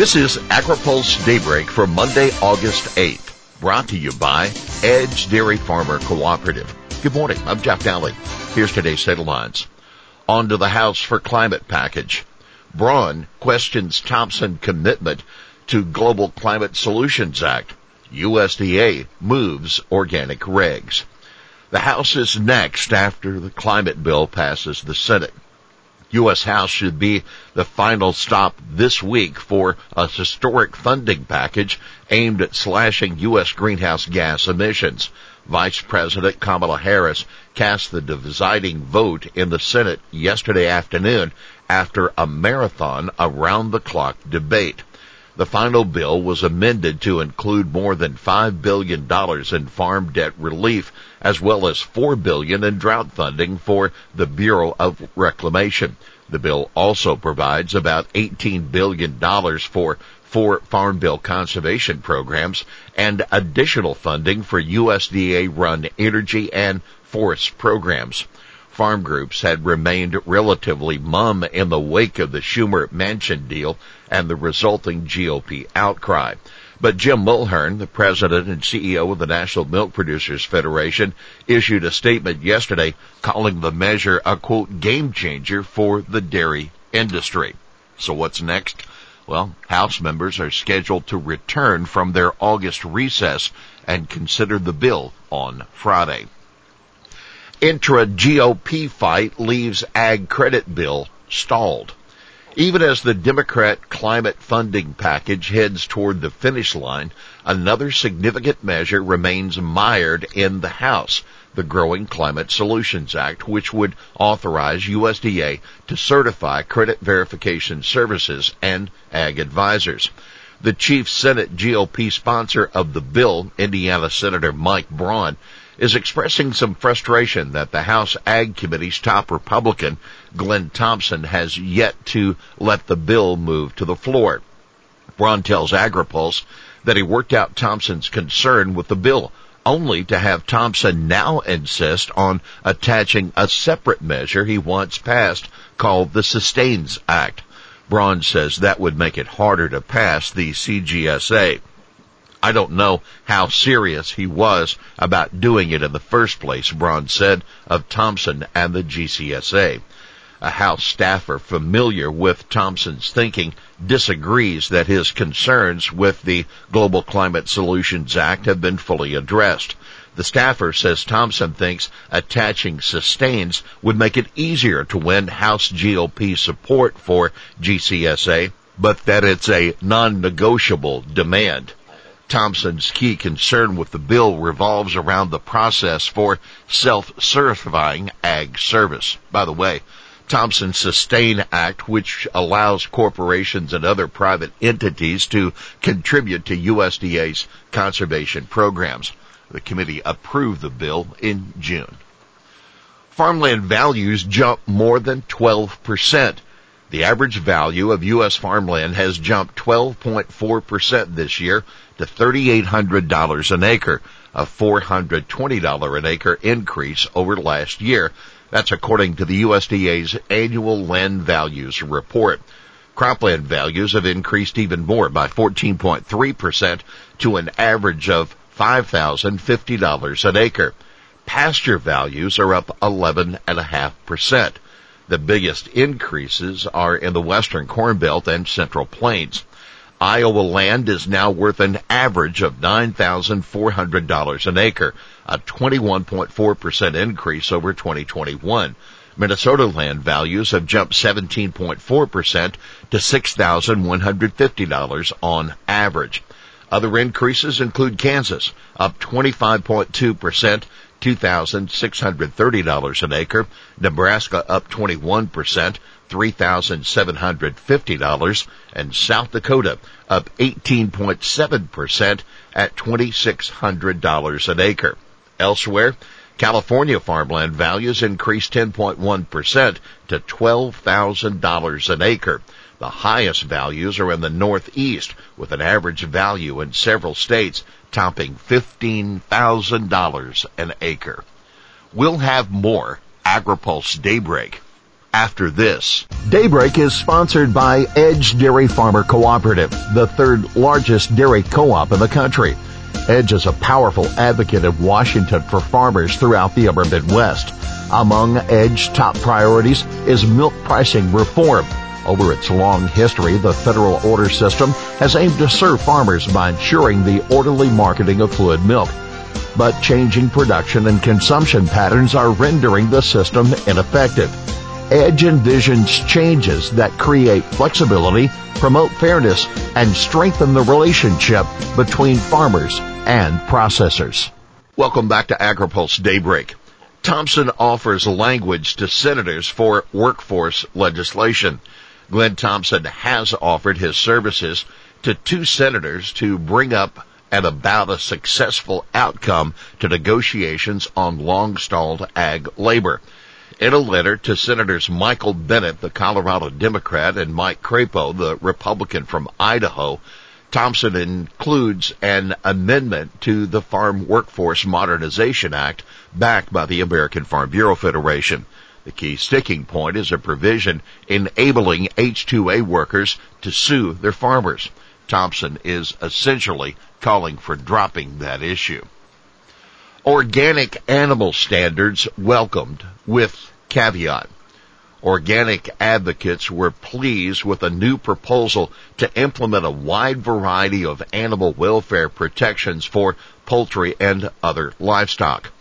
This is AgriPulse Daybreak for Monday, August 8th, brought to you by Edge Dairy Farmer Cooperative. Good morning, I'm Jeff Daly. Here's today's headlines. On to the House for Climate Package. Braun questions Thompson commitment to Growing Climate Solutions Act. USDA moves organic regs. The House is next after the climate bill passes the Senate. U.S. House should be the final stop this week for a historic funding package aimed at slashing U.S. greenhouse gas emissions. Vice President Kamala Harris cast the deciding vote in the Senate yesterday afternoon after a marathon around the clock debate. The final bill was amended to include more than $5 billion in farm debt relief as well as 4 billion in drought funding for the Bureau of Reclamation. The bill also provides about $18 billion for four Farm Bill conservation programs and additional funding for USDA run energy and forest programs farm groups had remained relatively mum in the wake of the Schumer Manchin deal and the resulting GOP outcry. But Jim Mulhern, the president and CEO of the National Milk Producers Federation, issued a statement yesterday calling the measure a quote game changer for the dairy industry. So what's next? Well, House members are scheduled to return from their August recess and consider the bill on Friday intra GOP fight leaves ag credit bill stalled. Even as the Democrat climate funding package heads toward the finish line, another significant measure remains mired in the House, the Growing Climate Solutions Act, which would authorize USDA to certify credit verification services and ag advisors. The chief Senate GOP sponsor of the bill, Indiana Senator Mike Braun, is expressing some frustration that the House Ag Committee's top Republican, Glenn Thompson, has yet to let the bill move to the floor. Braun tells AgriPulse that he worked out Thompson's concern with the bill, only to have Thompson now insist on attaching a separate measure he wants passed called the Sustains Act. Braun says that would make it harder to pass the CGSA. I don't know how serious he was about doing it in the first place, Braun said of Thompson and the GCSA. A House staffer familiar with Thompson's thinking disagrees that his concerns with the Growing Climate Solutions Act have been fully addressed. The staffer says Thompson thinks attaching sustains would make it easier to win House GOP support for GCSA, but that it's a non-negotiable demand. Thompson's key concern with the bill revolves around the process for self-certifying ag service. By the way, Thompson's Sustain Act, which allows corporations and other private entities to contribute to USDA's conservation programs. The committee approved the bill in June. Farmland values jumped more than 12%. The average value of U.S. farmland has jumped 12.4% this year to $3,800 an acre, a $420 an acre increase over last year. That's according to the USDA's annual land values report. Cropland values have increased even more by 14.3% to an average of $5,050 an acre. Pasture values are up 11.5%. The biggest increases are in the western corn belt and central plains. Iowa land is now worth an average of $9,400 an acre, a 21.4% increase over 2021. Minnesota land values have jumped 17.4% to $6,150 on average. Other increases include Kansas, up 25.2% $2,630 an acre. Nebraska up 21%, $3,750. And South Dakota up 18.7% at $2,600 an acre. Elsewhere, California farmland values increased 10.1% to $12,000 an acre. The highest values are in the Northeast, with an average value in several states topping $15,000 an acre. We'll have more AgriPulse Daybreak after this. Daybreak is sponsored by Edge Dairy Farmer Cooperative, the third largest dairy co-op in the country. Edge is a powerful advocate of Washington for farmers throughout the upper Midwest. Among EDGE's top priorities is milk pricing reform. Over its long history, the federal order system has aimed to serve farmers by ensuring the orderly marketing of fluid milk. But changing production and consumption patterns are rendering the system ineffective. Edge envisions changes that create flexibility, promote fairness, and strengthen the relationship between farmers and processors. Welcome back to AgriPulse Daybreak. Thompson offers language to senators for workforce legislation. Glenn Thompson has offered his services to two senators to bring up and about a successful outcome to negotiations on long stalled ag labor. In a letter to Senators Michael Bennet, the Colorado Democrat, and Mike Crapo, the Republican from Idaho, Thompson includes an amendment to the Farm Workforce Modernization Act backed by the American Farm Bureau Federation. The key sticking point is a provision enabling H-2A workers to sue their farmers. Thompson is essentially calling for dropping that issue. Organic animal standards welcomed with caveat. Organic advocates were pleased with a new proposal to implement a wide variety of animal welfare protections for poultry and other livestock.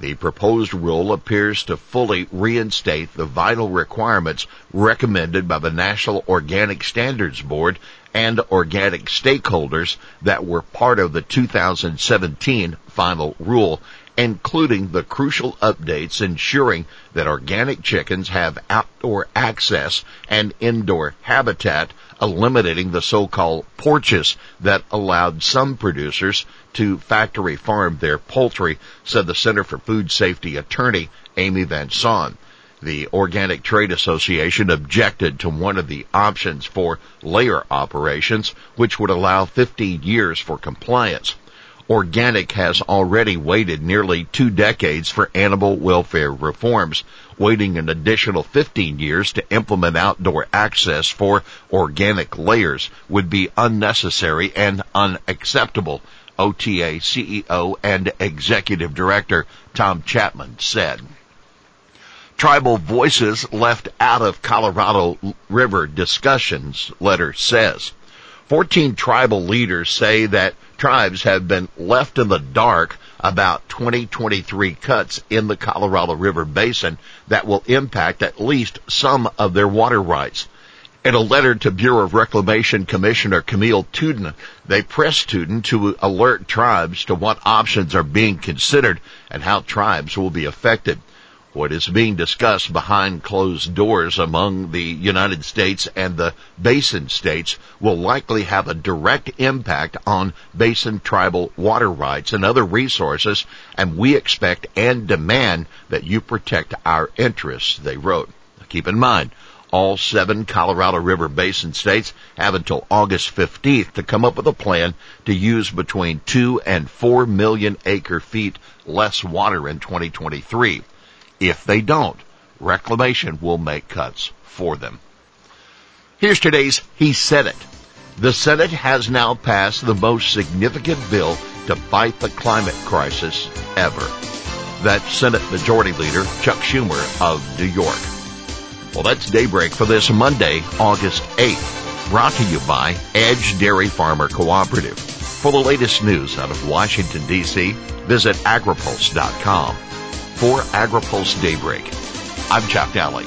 The proposed rule appears to fully reinstate the vital requirements recommended by the National Organic Standards Board and organic stakeholders that were part of the 2017 final rule including the crucial updates ensuring that organic chickens have outdoor access and indoor habitat, eliminating the so-called porches that allowed some producers to factory farm their poultry, said the Center for Food Safety attorney Amy Van Saun. The Organic Trade Association objected to one of the options for layer operations, which would allow 15 years for compliance. Organic has already waited nearly two decades for animal welfare reforms. Waiting an additional 15 years to implement outdoor access for organic layers would be unnecessary and unacceptable, OTA CEO and Executive Director Tom Chapman said. Tribal voices left out of Colorado River discussions, letter says. 14 tribal leaders say that tribes have been left in the dark about 2023 cuts in the Colorado River Basin that will impact at least some of their water rights. In a letter to Bureau of Reclamation Commissioner Camille Touton, they pressed Touton to alert tribes to what options are being considered and how tribes will be affected. What is being discussed behind closed doors among the United States and the basin states will likely have a direct impact on basin tribal water rights and other resources, and we expect and demand that you protect our interests, they wrote. Keep in mind, all seven Colorado River Basin states have until August 15th to come up with a plan to use between 2 and 4 million acre feet less water in 2023. If they don't, reclamation will make cuts for them. Here's today's He Said It. The Senate has now passed the most significant bill to fight the climate crisis ever. That's Senate Majority Leader Chuck Schumer of New York. Well, that's daybreak for this Monday, August 8th, brought to you by Edge Dairy Farmer Cooperative. For the latest news out of Washington, D.C., visit agripulse.com for AgriPulse Daybreak. I'm Jeff Daly.